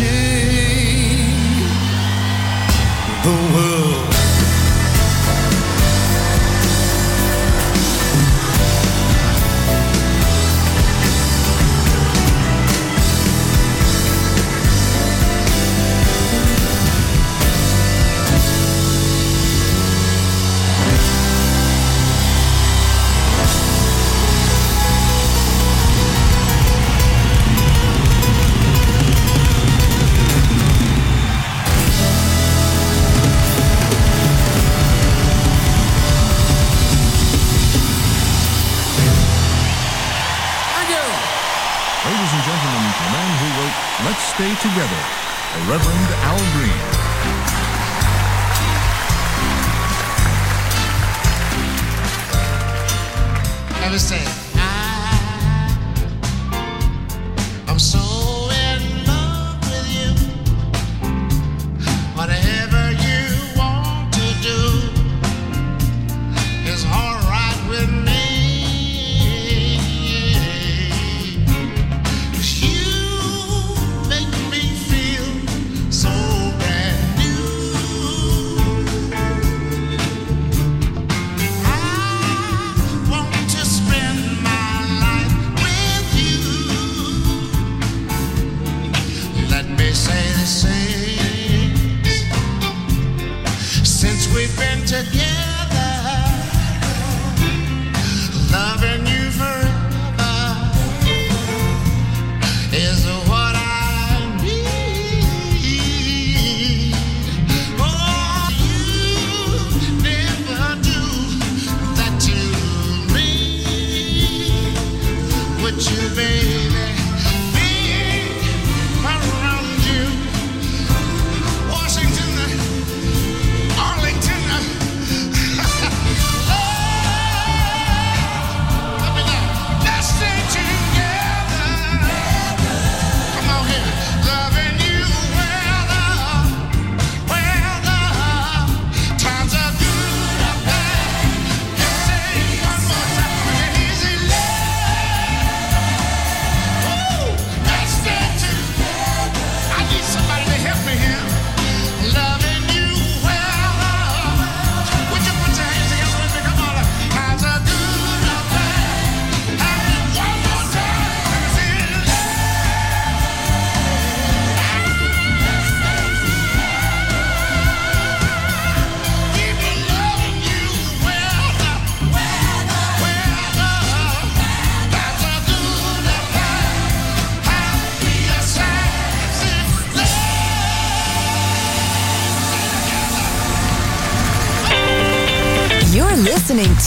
ti.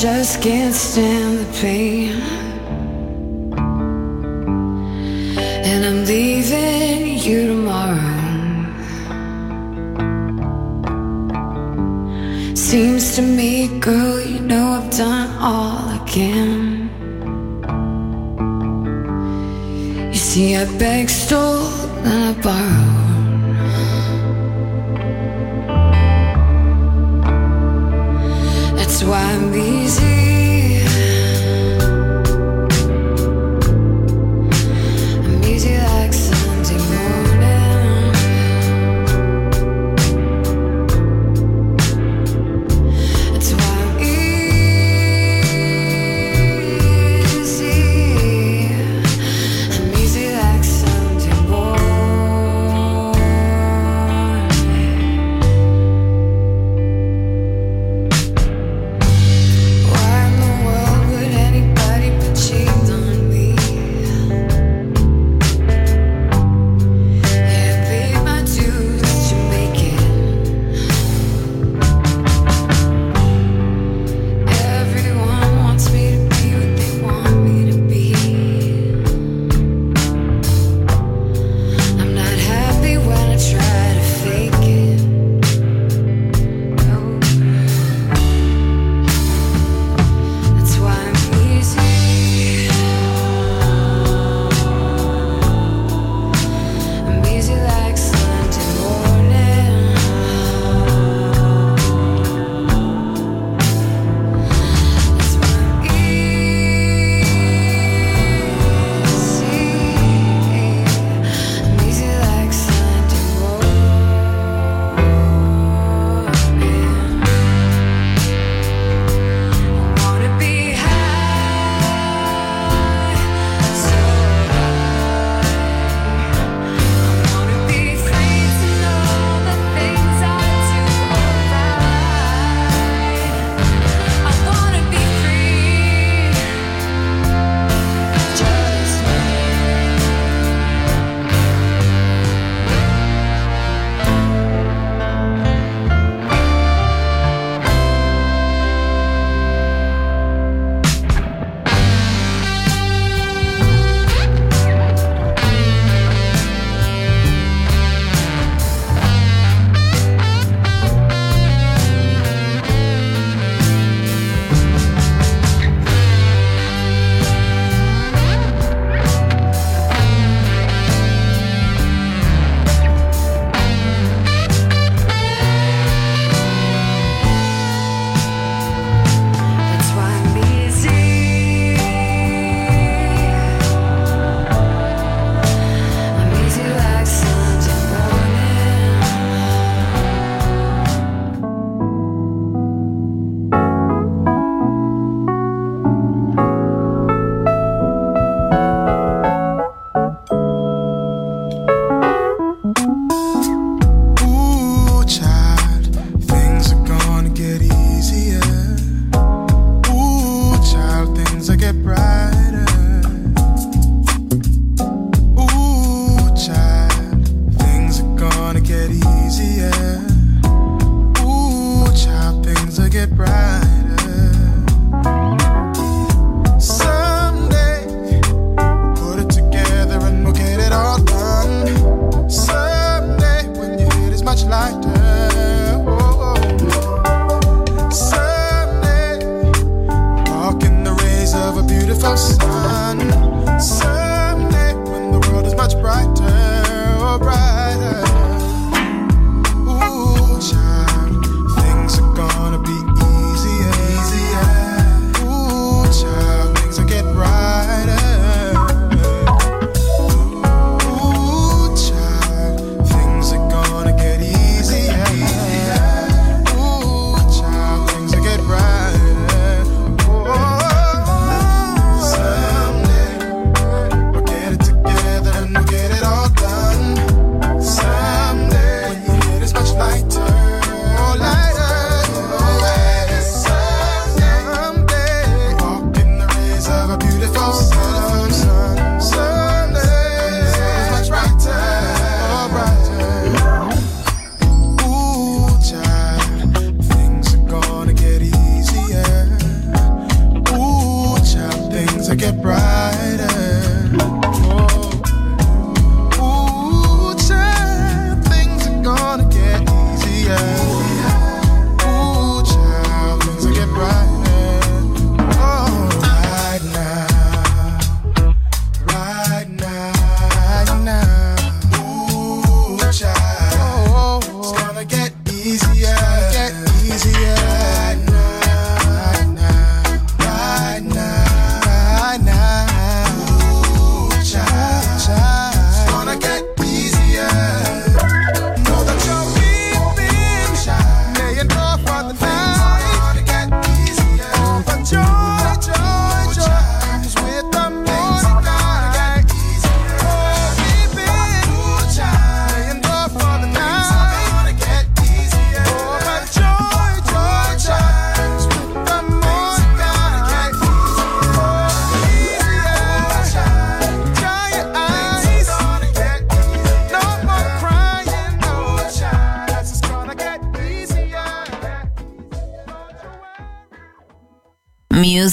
Just can't stand the pain. And I'm leaving you tomorrow. Seems to me, girl, you know I've done all I can. You see, I begged, stole, and I borrowed.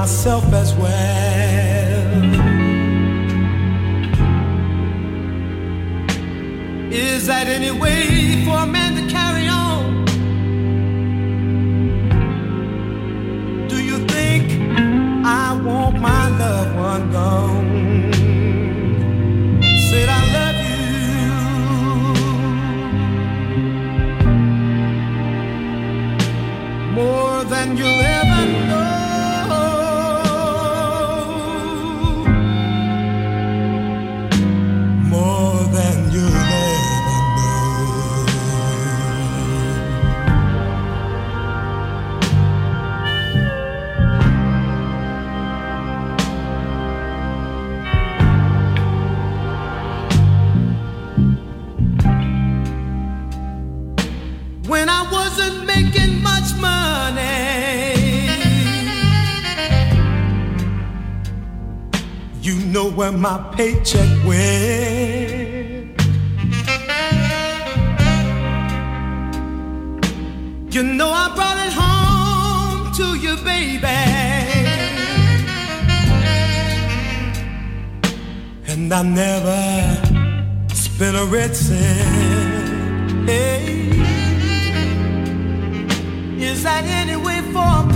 myself as well. Is that any way for a man to carry on? Do you think I want my loved one gone? Said I love you more than you'll ever. my paycheck went. You know I brought it home to you, baby. And I never spent a red cent. Hey. Is that any way for me?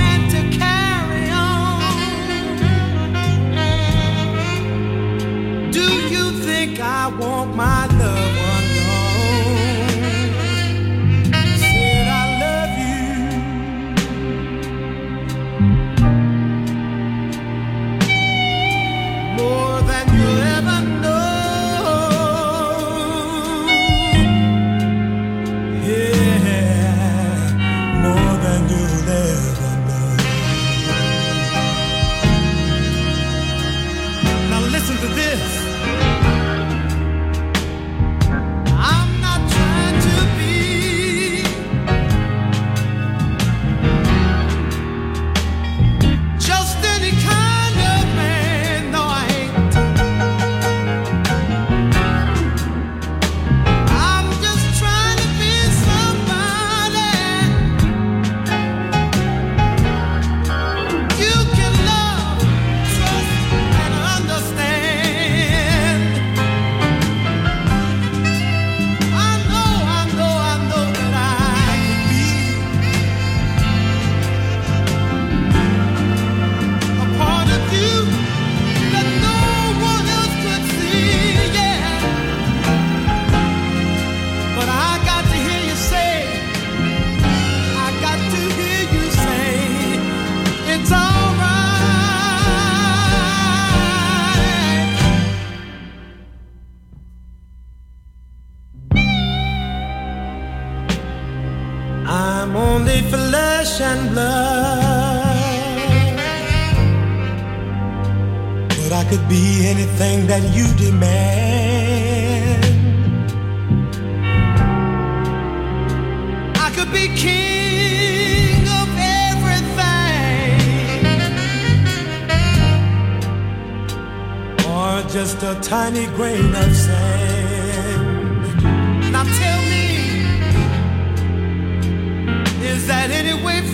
think I want my love could be anything that you demand. I could be king of everything, or just a tiny grain of sand. Now tell me, is that any way?